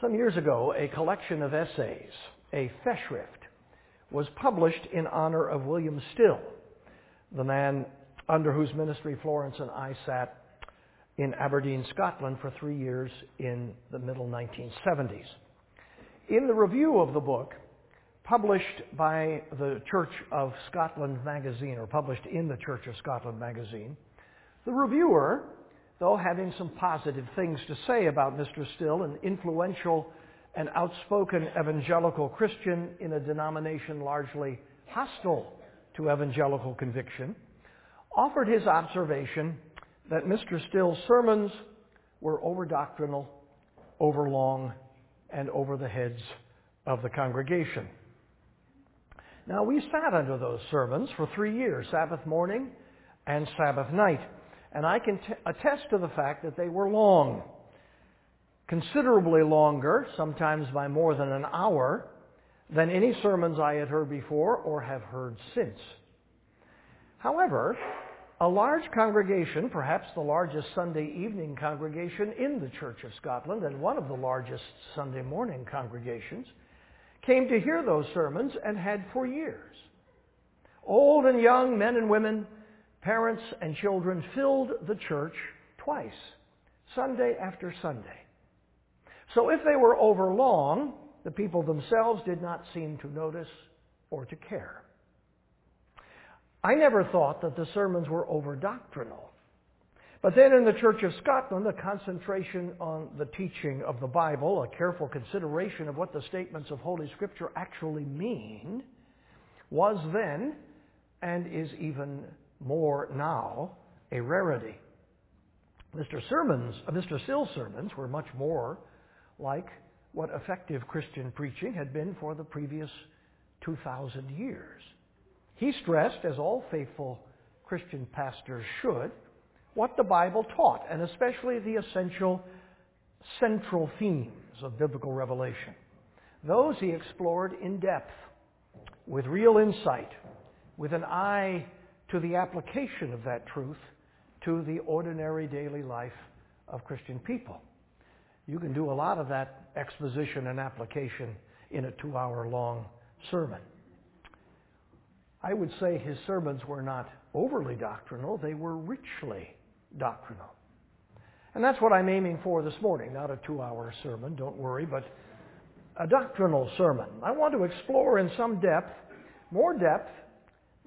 Some years ago, a collection of essays, a Festschrift, was published in honor of William Still, the man under whose ministry Florence and I sat in Aberdeen, Scotland for three years in the middle 1970s. In the review of the book, published by the Church of Scotland magazine, or published in the Church of Scotland magazine, the reviewer, though having some positive things to say about Mr. Still, an influential and outspoken evangelical Christian in a denomination largely hostile to evangelical conviction, offered his observation that Mr. Still's sermons were over doctrinal, over long, and over the heads of the congregation. Now, we sat under those sermons for three years, Sabbath morning and Sabbath night, and I can t- attest to the fact that they were long, considerably longer, sometimes by more than an hour, than any sermons I had heard before or have heard since. However, a large congregation, perhaps the largest Sunday evening congregation in the Church of Scotland and one of the largest Sunday morning congregations, came to hear those sermons and had for years. Old and young, men and women, parents and children filled the church twice, Sunday after Sunday. So if they were over long, the people themselves did not seem to notice or to care. I never thought that the sermons were over doctrinal. But then in the Church of Scotland, the concentration on the teaching of the Bible, a careful consideration of what the statements of Holy Scripture actually mean, was then, and is even more now, a rarity. Mr. Sermons, uh, Mr. Still's sermons were much more like what effective Christian preaching had been for the previous 2,000 years. He stressed, as all faithful Christian pastors should, what the Bible taught, and especially the essential central themes of biblical revelation. Those he explored in depth, with real insight, with an eye to the application of that truth to the ordinary daily life of Christian people. You can do a lot of that exposition and application in a two hour long sermon. I would say his sermons were not overly doctrinal, they were richly doctrinal. And that's what I'm aiming for this morning. Not a two hour sermon, don't worry, but a doctrinal sermon. I want to explore in some depth, more depth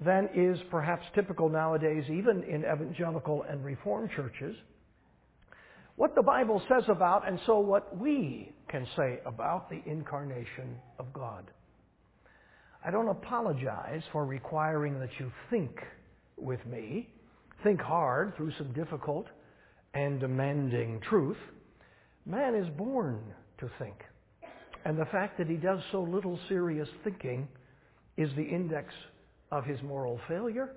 than is perhaps typical nowadays, even in evangelical and reformed churches, what the Bible says about, and so what we can say about the incarnation of God. I don't apologize for requiring that you think with me, think hard through some difficult and demanding truth. Man is born to think. And the fact that he does so little serious thinking is the index of his moral failure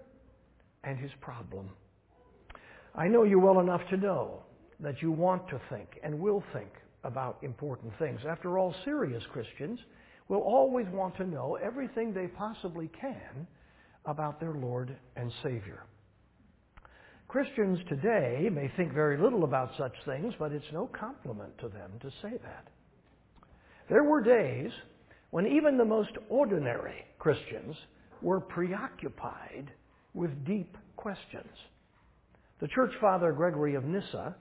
and his problem. I know you well enough to know that you want to think and will think about important things. After all, serious Christians will always want to know everything they possibly can about their Lord and Savior. Christians today may think very little about such things, but it's no compliment to them to say that. There were days when even the most ordinary Christians were preoccupied with deep questions. The church father Gregory of Nyssa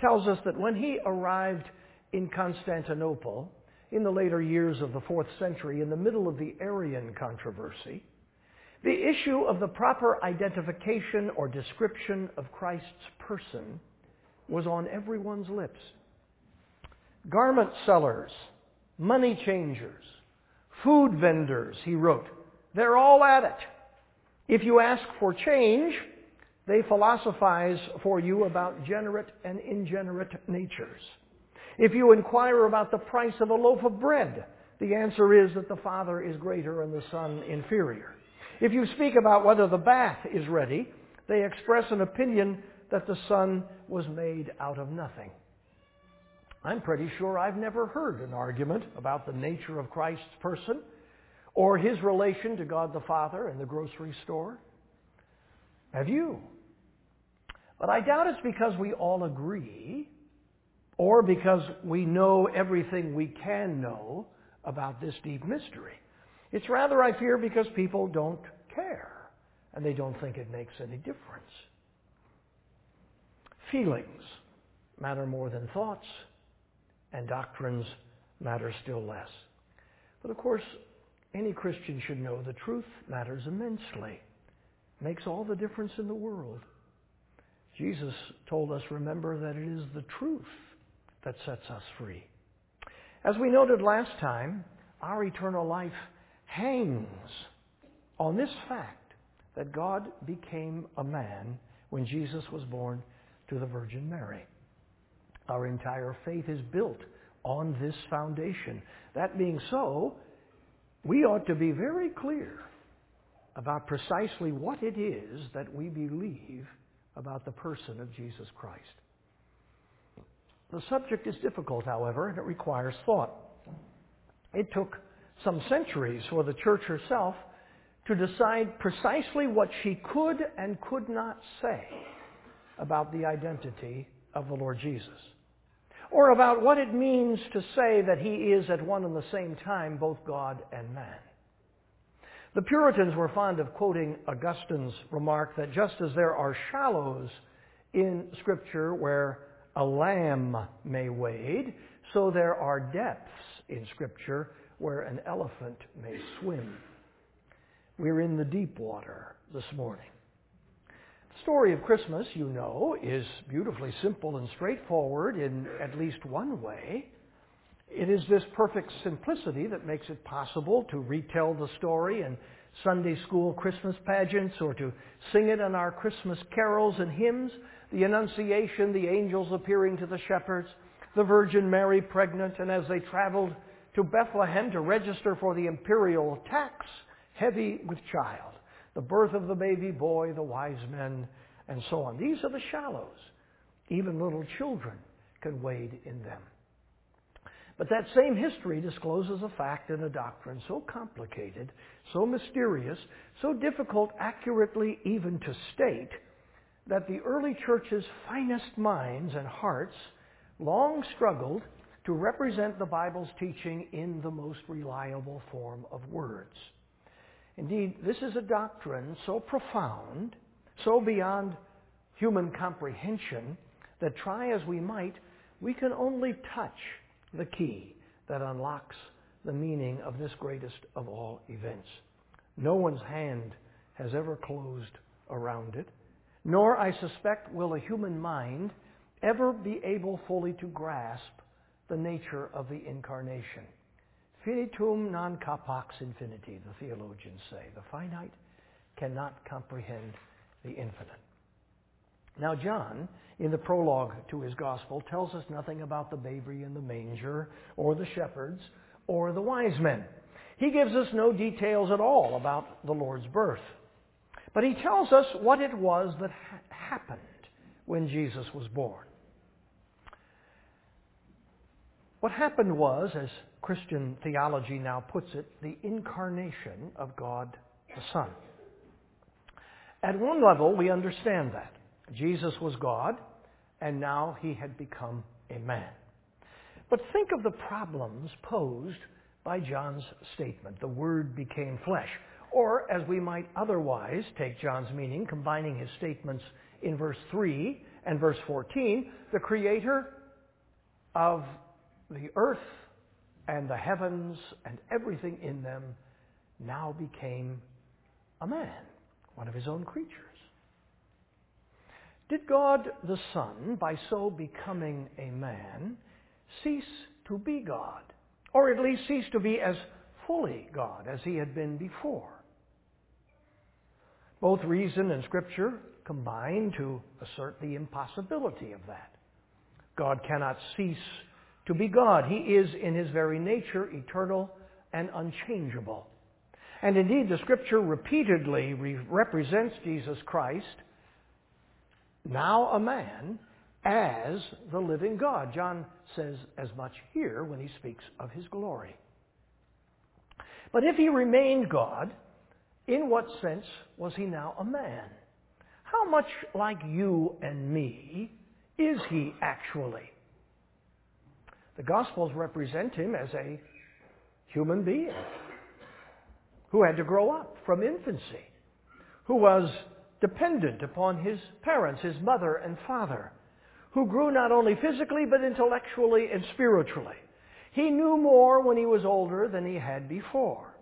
tells us that when he arrived in Constantinople, in the later years of the fourth century, in the middle of the Arian controversy, the issue of the proper identification or description of Christ's person was on everyone's lips. Garment sellers, money changers, food vendors, he wrote, they're all at it. If you ask for change, they philosophize for you about generate and ingenerate natures. If you inquire about the price of a loaf of bread, the answer is that the Father is greater and the Son inferior. If you speak about whether the bath is ready, they express an opinion that the Son was made out of nothing. I'm pretty sure I've never heard an argument about the nature of Christ's person or his relation to God the Father in the grocery store. Have you? But I doubt it's because we all agree or because we know everything we can know about this deep mystery. It's rather, I fear, because people don't care and they don't think it makes any difference. Feelings matter more than thoughts, and doctrines matter still less. But of course, any Christian should know the truth matters immensely, makes all the difference in the world. Jesus told us, remember, that it is the truth that sets us free. As we noted last time, our eternal life hangs on this fact that God became a man when Jesus was born to the Virgin Mary. Our entire faith is built on this foundation. That being so, we ought to be very clear about precisely what it is that we believe about the person of Jesus Christ. The subject is difficult, however, and it requires thought. It took some centuries for the church herself to decide precisely what she could and could not say about the identity of the Lord Jesus, or about what it means to say that he is at one and the same time both God and man. The Puritans were fond of quoting Augustine's remark that just as there are shallows in Scripture where a lamb may wade, so there are depths in Scripture where an elephant may swim. We're in the deep water this morning. The story of Christmas, you know, is beautifully simple and straightforward in at least one way. It is this perfect simplicity that makes it possible to retell the story in Sunday school Christmas pageants or to sing it in our Christmas carols and hymns. The Annunciation, the angels appearing to the shepherds, the Virgin Mary pregnant, and as they traveled to Bethlehem to register for the imperial tax, heavy with child, the birth of the baby boy, the wise men, and so on. These are the shallows. Even little children can wade in them. But that same history discloses a fact and a doctrine so complicated, so mysterious, so difficult accurately even to state, that the early church's finest minds and hearts long struggled to represent the Bible's teaching in the most reliable form of words. Indeed, this is a doctrine so profound, so beyond human comprehension, that try as we might, we can only touch the key that unlocks the meaning of this greatest of all events. No one's hand has ever closed around it, nor, I suspect, will a human mind ever be able fully to grasp the nature of the incarnation. Finitum non capax infiniti, the theologians say. The finite cannot comprehend the infinite. Now, John, in the prologue to his gospel, tells us nothing about the baby in the manger, or the shepherds, or the wise men. He gives us no details at all about the Lord's birth. But he tells us what it was that ha- happened when Jesus was born. What happened was, as Christian theology now puts it, the incarnation of God the Son. At one level, we understand that. Jesus was God, and now he had become a man. But think of the problems posed by John's statement the Word became flesh. Or, as we might otherwise take John's meaning, combining his statements in verse 3 and verse 14, the Creator of the earth and the heavens and everything in them now became a man, one of his own creatures. Did God the Son, by so becoming a man, cease to be God? Or at least cease to be as fully God as he had been before? Both reason and Scripture combine to assert the impossibility of that. God cannot cease to be God. He is in his very nature eternal and unchangeable. And indeed, the Scripture repeatedly re- represents Jesus Christ now a man, as the living God. John says as much here when he speaks of his glory. But if he remained God, in what sense was he now a man? How much like you and me is he actually? The Gospels represent him as a human being who had to grow up from infancy, who was dependent upon his parents, his mother and father, who grew not only physically but intellectually and spiritually. He knew more when he was older than he had before.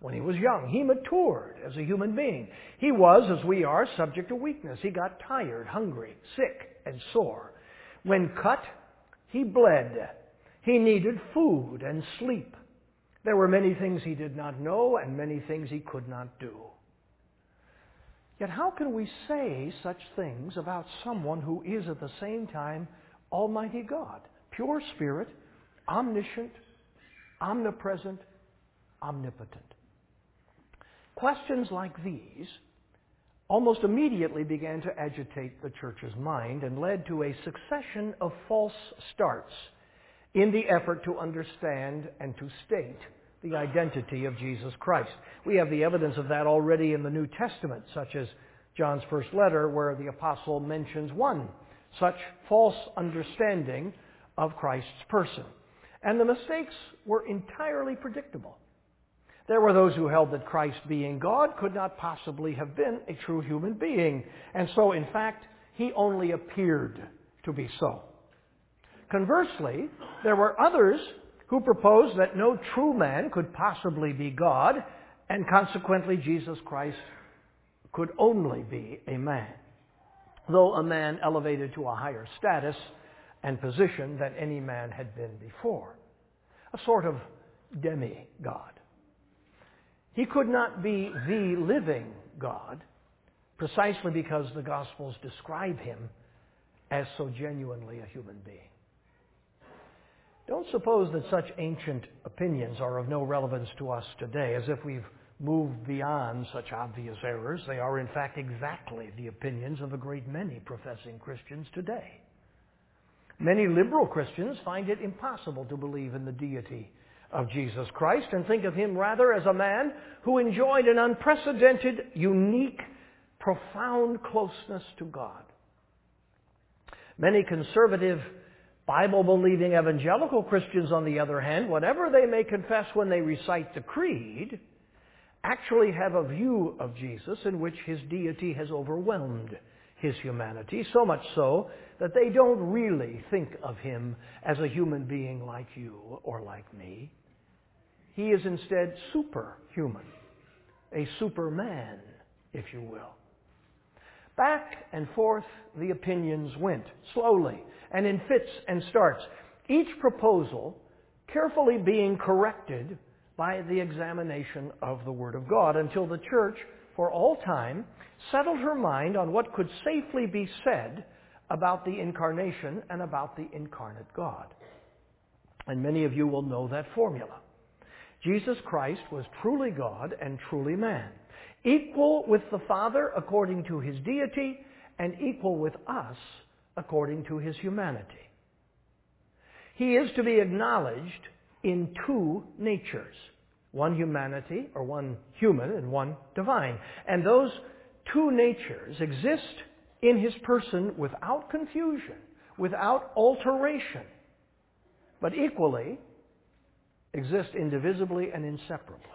When he was young, he matured as a human being. He was, as we are, subject to weakness. He got tired, hungry, sick, and sore. When cut, he bled. He needed food and sleep. There were many things he did not know and many things he could not do. Yet how can we say such things about someone who is at the same time Almighty God, pure Spirit, omniscient, omnipresent, omnipotent? Questions like these almost immediately began to agitate the church's mind and led to a succession of false starts in the effort to understand and to state the identity of Jesus Christ. We have the evidence of that already in the New Testament, such as John's first letter, where the apostle mentions one such false understanding of Christ's person. And the mistakes were entirely predictable. There were those who held that Christ, being God, could not possibly have been a true human being. And so, in fact, he only appeared to be so. Conversely, there were others who proposed that no true man could possibly be God, and consequently Jesus Christ could only be a man, though a man elevated to a higher status and position than any man had been before. A sort of demigod. He could not be the living God precisely because the Gospels describe him as so genuinely a human being. Don't suppose that such ancient opinions are of no relevance to us today, as if we've moved beyond such obvious errors. They are, in fact, exactly the opinions of a great many professing Christians today. Many liberal Christians find it impossible to believe in the deity of Jesus Christ and think of him rather as a man who enjoyed an unprecedented, unique, profound closeness to God. Many conservative Bible believing evangelical Christians, on the other hand, whatever they may confess when they recite the creed, actually have a view of Jesus in which his deity has overwhelmed his humanity, so much so that they don't really think of him as a human being like you or like me. He is instead superhuman, a superman, if you will. Back and forth the opinions went, slowly, and in fits and starts, each proposal carefully being corrected by the examination of the Word of God until the church, for all time, settled her mind on what could safely be said about the incarnation and about the incarnate God. And many of you will know that formula. Jesus Christ was truly God and truly man, equal with the Father according to his deity, and equal with us according to his humanity. He is to be acknowledged in two natures one humanity, or one human, and one divine. And those two natures exist in his person without confusion, without alteration, but equally exist indivisibly and inseparably.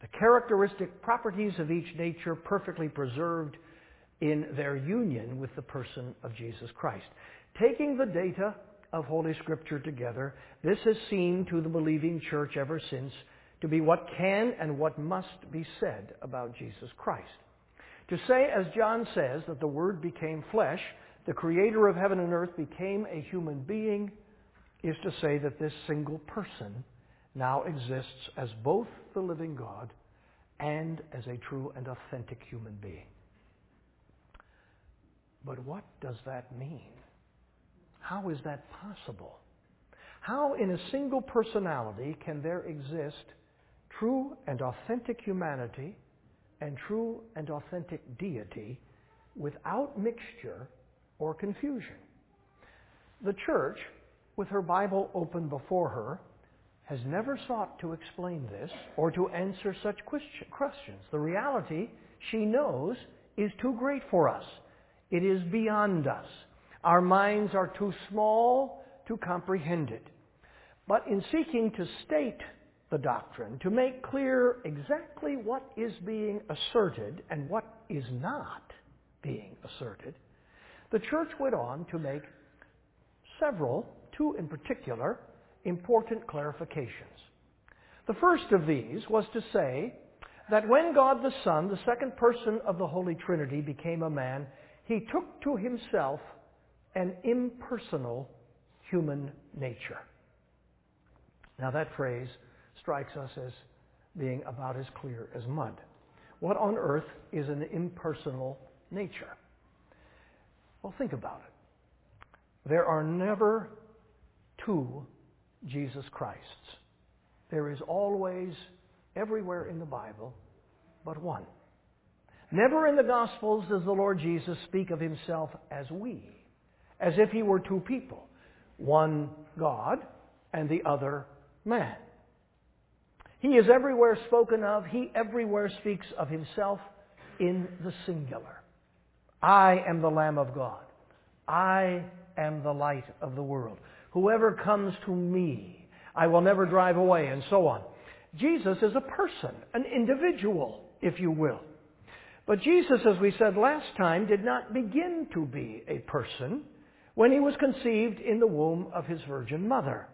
The characteristic properties of each nature perfectly preserved in their union with the person of Jesus Christ. Taking the data of Holy Scripture together, this has seemed to the believing church ever since to be what can and what must be said about Jesus Christ. To say, as John says, that the Word became flesh, the Creator of heaven and earth became a human being, is to say that this single person now exists as both the living God and as a true and authentic human being. But what does that mean? How is that possible? How, in a single personality, can there exist true and authentic humanity and true and authentic deity without mixture or confusion? The church with her Bible open before her, has never sought to explain this or to answer such questions. The reality she knows is too great for us. It is beyond us. Our minds are too small to comprehend it. But in seeking to state the doctrine, to make clear exactly what is being asserted and what is not being asserted, the church went on to make several, two in particular, important clarifications. The first of these was to say that when God the Son, the second person of the Holy Trinity, became a man, he took to himself an impersonal human nature. Now, that phrase strikes us as being about as clear as mud. What on earth is an impersonal nature? Well, think about it. There are never two Jesus Christs. There is always, everywhere in the Bible, but one. Never in the Gospels does the Lord Jesus speak of himself as we, as if he were two people, one God and the other man. He is everywhere spoken of. He everywhere speaks of himself in the singular. I am the Lamb of God. I am the light of the world. Whoever comes to me, I will never drive away, and so on. Jesus is a person, an individual, if you will. But Jesus, as we said last time, did not begin to be a person when he was conceived in the womb of his virgin mother.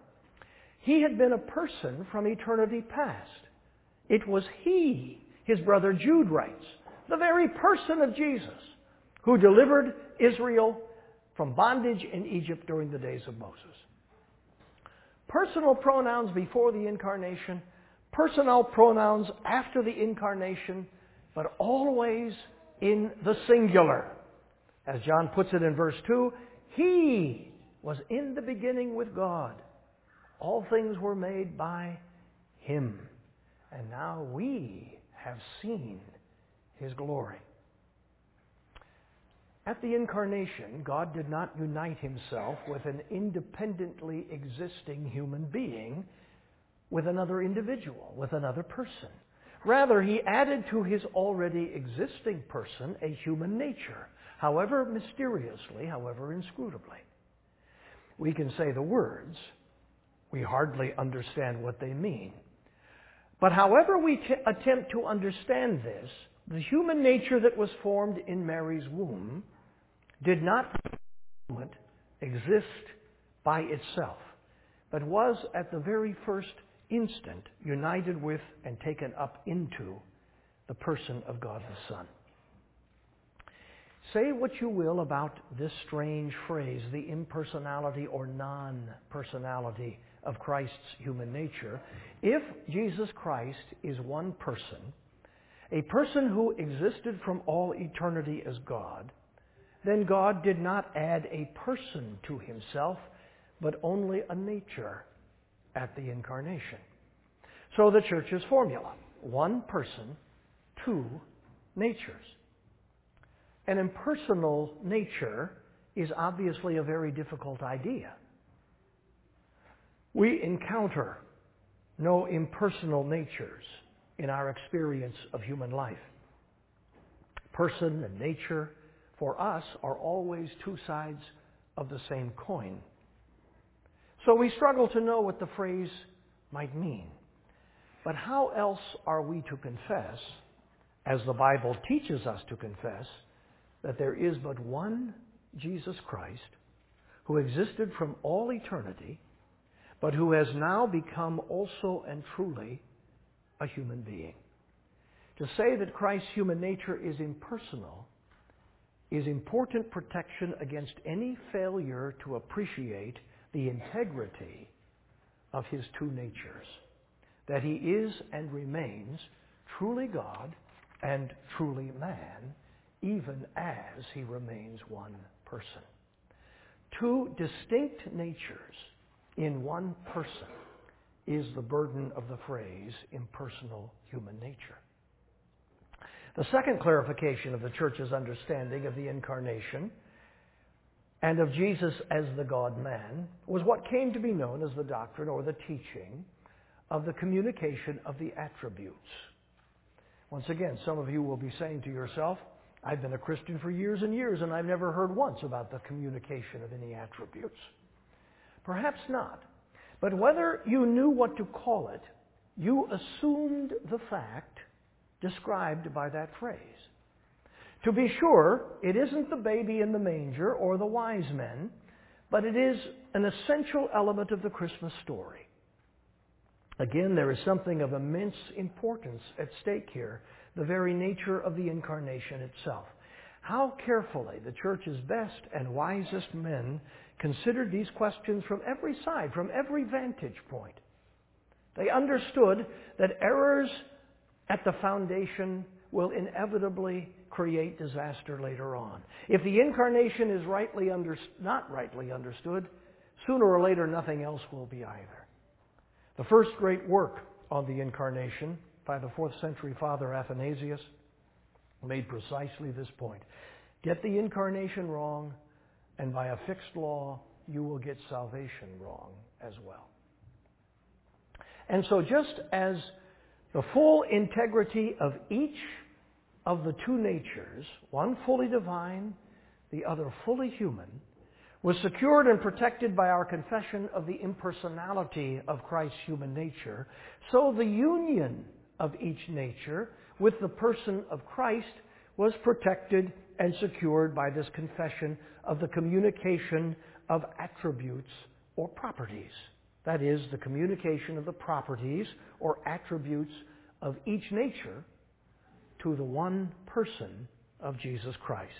He had been a person from eternity past. It was he, his brother Jude writes, the very person of Jesus, who delivered Israel from bondage in Egypt during the days of Moses. Personal pronouns before the incarnation, personal pronouns after the incarnation, but always in the singular. As John puts it in verse 2, He was in the beginning with God. All things were made by Him. And now we have seen His glory. At the incarnation, God did not unite himself with an independently existing human being, with another individual, with another person. Rather, he added to his already existing person a human nature, however mysteriously, however inscrutably. We can say the words, we hardly understand what they mean. But however we t- attempt to understand this, the human nature that was formed in Mary's womb did not exist by itself, but was at the very first instant united with and taken up into the person of God the Son. Say what you will about this strange phrase, the impersonality or non personality of Christ's human nature. If Jesus Christ is one person, a person who existed from all eternity as God, then God did not add a person to himself, but only a nature at the incarnation. So the church's formula one person, two natures. An impersonal nature is obviously a very difficult idea. We encounter no impersonal natures in our experience of human life. Person and nature for us are always two sides of the same coin. So we struggle to know what the phrase might mean. But how else are we to confess, as the Bible teaches us to confess, that there is but one Jesus Christ who existed from all eternity, but who has now become also and truly a human being? To say that Christ's human nature is impersonal is important protection against any failure to appreciate the integrity of his two natures. That he is and remains truly God and truly man, even as he remains one person. Two distinct natures in one person is the burden of the phrase impersonal human nature. The second clarification of the church's understanding of the incarnation and of Jesus as the God man was what came to be known as the doctrine or the teaching of the communication of the attributes. Once again, some of you will be saying to yourself, I've been a Christian for years and years and I've never heard once about the communication of any attributes. Perhaps not. But whether you knew what to call it, you assumed the fact described by that phrase. To be sure, it isn't the baby in the manger or the wise men, but it is an essential element of the Christmas story. Again, there is something of immense importance at stake here, the very nature of the incarnation itself. How carefully the church's best and wisest men considered these questions from every side, from every vantage point. They understood that errors at the foundation will inevitably create disaster later on. If the incarnation is rightly under, not rightly understood, sooner or later nothing else will be either. The first great work on the incarnation by the fourth century father Athanasius made precisely this point. Get the incarnation wrong, and by a fixed law, you will get salvation wrong as well. And so, just as the full integrity of each of the two natures, one fully divine, the other fully human, was secured and protected by our confession of the impersonality of Christ's human nature, so the union of each nature with the person of Christ was protected and secured by this confession of the communication of attributes or properties. That is, the communication of the properties or attributes of each nature to the one person of Jesus Christ.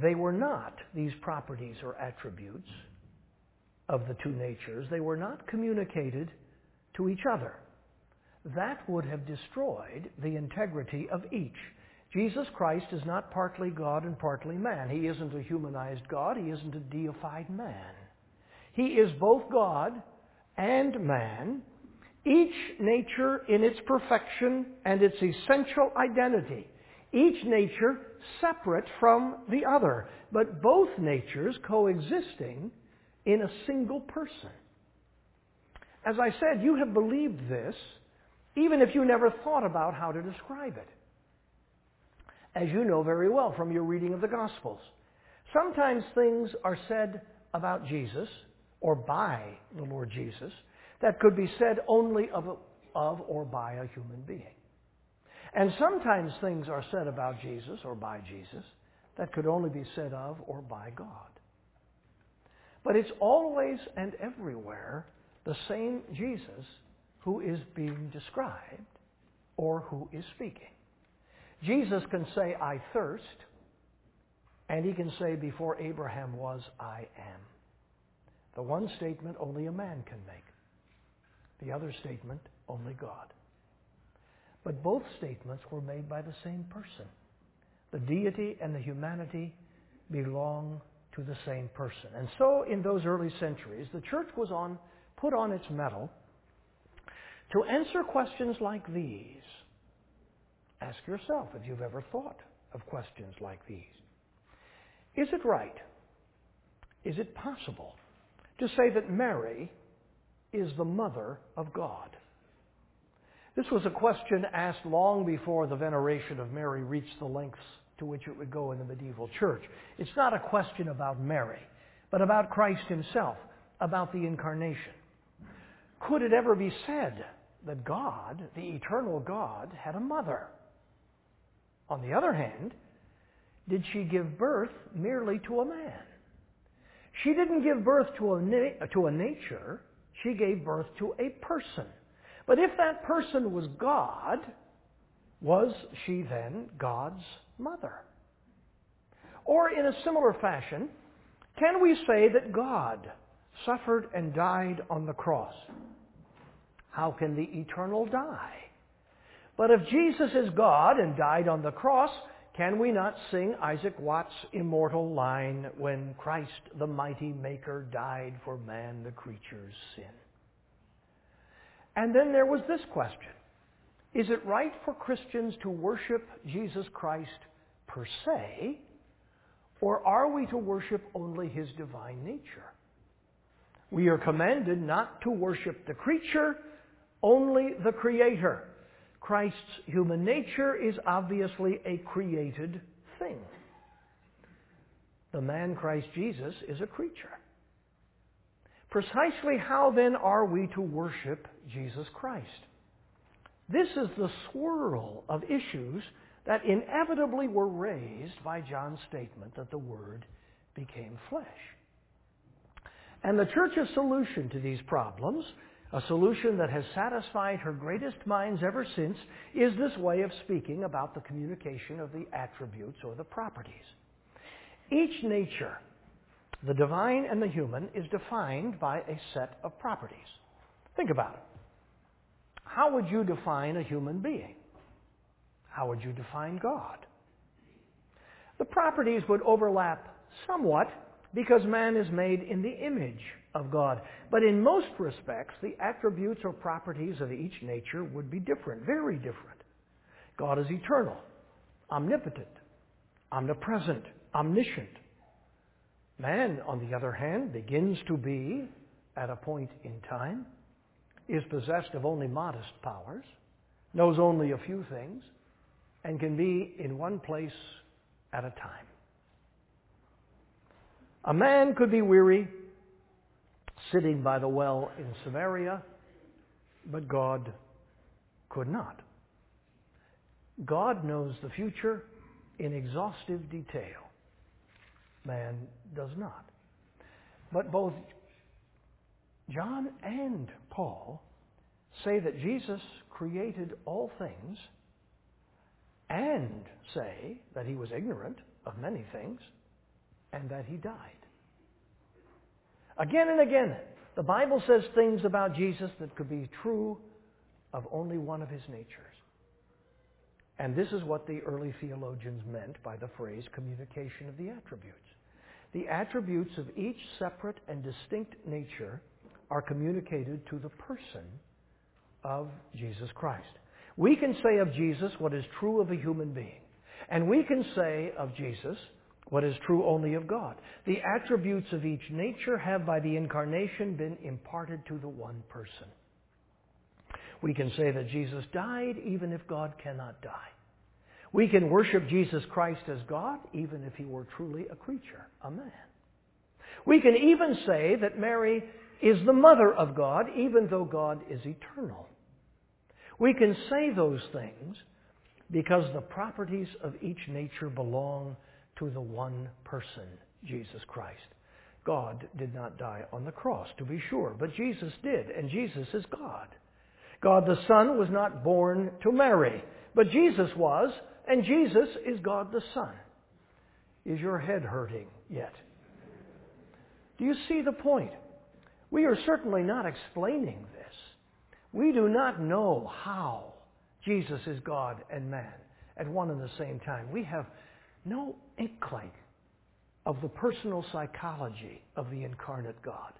They were not, these properties or attributes of the two natures, they were not communicated to each other. That would have destroyed the integrity of each. Jesus Christ is not partly God and partly man. He isn't a humanized God. He isn't a deified man. He is both God and man, each nature in its perfection and its essential identity. Each nature separate from the other, but both natures coexisting in a single person. As I said, you have believed this even if you never thought about how to describe it. As you know very well from your reading of the Gospels, sometimes things are said about Jesus or by the Lord Jesus that could be said only of, of or by a human being. And sometimes things are said about Jesus or by Jesus that could only be said of or by God. But it's always and everywhere the same Jesus who is being described or who is speaking. Jesus can say, I thirst, and he can say, Before Abraham was, I am. The one statement only a man can make, the other statement only God. But both statements were made by the same person. The deity and the humanity belong to the same person. And so, in those early centuries, the church was on, put on its mettle to answer questions like these. Ask yourself if you've ever thought of questions like these. Is it right? Is it possible to say that Mary is the mother of God? This was a question asked long before the veneration of Mary reached the lengths to which it would go in the medieval church. It's not a question about Mary, but about Christ himself, about the incarnation. Could it ever be said that God, the eternal God, had a mother? On the other hand, did she give birth merely to a man? She didn't give birth to a, na- to a nature, she gave birth to a person. But if that person was God, was she then God's mother? Or in a similar fashion, can we say that God suffered and died on the cross? How can the eternal die? But if Jesus is God and died on the cross, can we not sing Isaac Watts' immortal line, when Christ the mighty Maker died for man the creature's sin? And then there was this question. Is it right for Christians to worship Jesus Christ per se, or are we to worship only his divine nature? We are commanded not to worship the creature, only the Creator. Christ's human nature is obviously a created thing. The man Christ Jesus is a creature. Precisely how then are we to worship Jesus Christ? This is the swirl of issues that inevitably were raised by John's statement that the Word became flesh. And the church's solution to these problems, a solution that has satisfied her greatest minds ever since, is this way of speaking about the communication of the attributes or the properties. Each nature, the divine and the human, is defined by a set of properties. Think about it. How would you define a human being? How would you define God? The properties would overlap somewhat because man is made in the image of God. But in most respects, the attributes or properties of each nature would be different, very different. God is eternal, omnipotent, omnipresent, omniscient. Man, on the other hand, begins to be, at a point in time, is possessed of only modest powers, knows only a few things, and can be in one place at a time. A man could be weary sitting by the well in Samaria, but God could not. God knows the future in exhaustive detail. Man does not. But both John and Paul say that Jesus created all things and say that he was ignorant of many things and that he died. Again and again, the Bible says things about Jesus that could be true of only one of his natures. And this is what the early theologians meant by the phrase communication of the attributes. The attributes of each separate and distinct nature are communicated to the person of Jesus Christ. We can say of Jesus what is true of a human being. And we can say of Jesus what is true only of God. The attributes of each nature have by the incarnation been imparted to the one person. We can say that Jesus died even if God cannot die. We can worship Jesus Christ as God even if he were truly a creature, a man. We can even say that Mary is the mother of God even though God is eternal. We can say those things because the properties of each nature belong to the one person, Jesus Christ. God did not die on the cross, to be sure, but Jesus did, and Jesus is God. God the Son was not born to Mary, but Jesus was, and Jesus is God the Son. Is your head hurting yet? Do you see the point? We are certainly not explaining this. We do not know how Jesus is God and man at one and the same time. We have no inkling of the personal psychology of the incarnate God.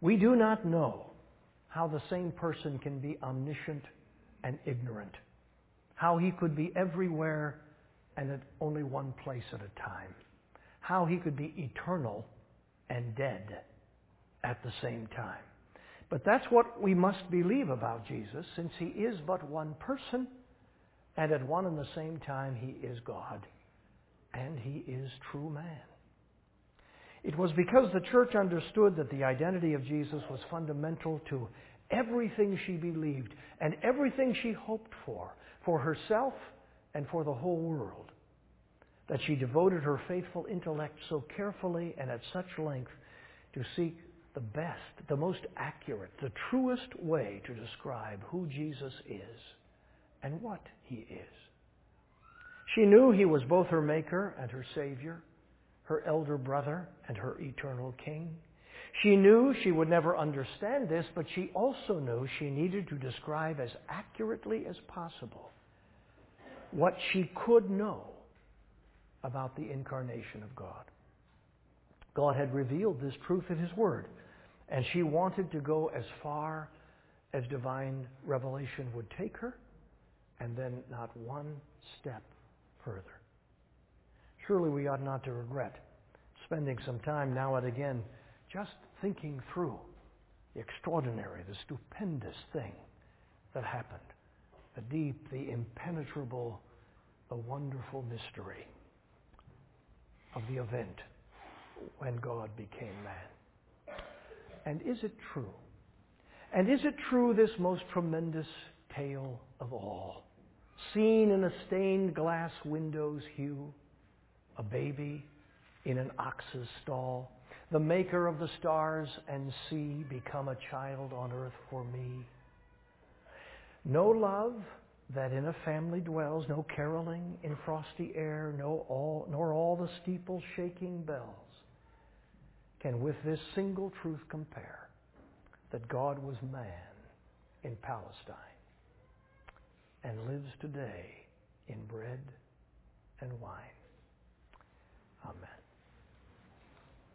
We do not know how the same person can be omniscient and ignorant, how he could be everywhere and at only one place at a time, how he could be eternal and dead at the same time. But that's what we must believe about Jesus, since he is but one person and at one and the same time, he is God. And he is true man. It was because the church understood that the identity of Jesus was fundamental to everything she believed and everything she hoped for, for herself and for the whole world, that she devoted her faithful intellect so carefully and at such length to seek the best, the most accurate, the truest way to describe who Jesus is and what he is. She knew he was both her maker and her savior, her elder brother and her eternal king. She knew she would never understand this, but she also knew she needed to describe as accurately as possible what she could know about the incarnation of God. God had revealed this truth in His Word, and she wanted to go as far as divine revelation would take her and then not one step further. Surely we ought not to regret spending some time now and again just thinking through the extraordinary, the stupendous thing that happened, the deep, the impenetrable, the wonderful mystery of the event when God became man. And is it true? And is it true, this most tremendous tale of all, seen in a stained glass window's hue, a baby in an ox's stall, the maker of the stars and sea become a child on earth for me? No love that in a family dwells, no caroling in frosty air, no all, nor all the steeple shaking bells can with this single truth compare that God was man in Palestine and lives today in bread and wine. Amen.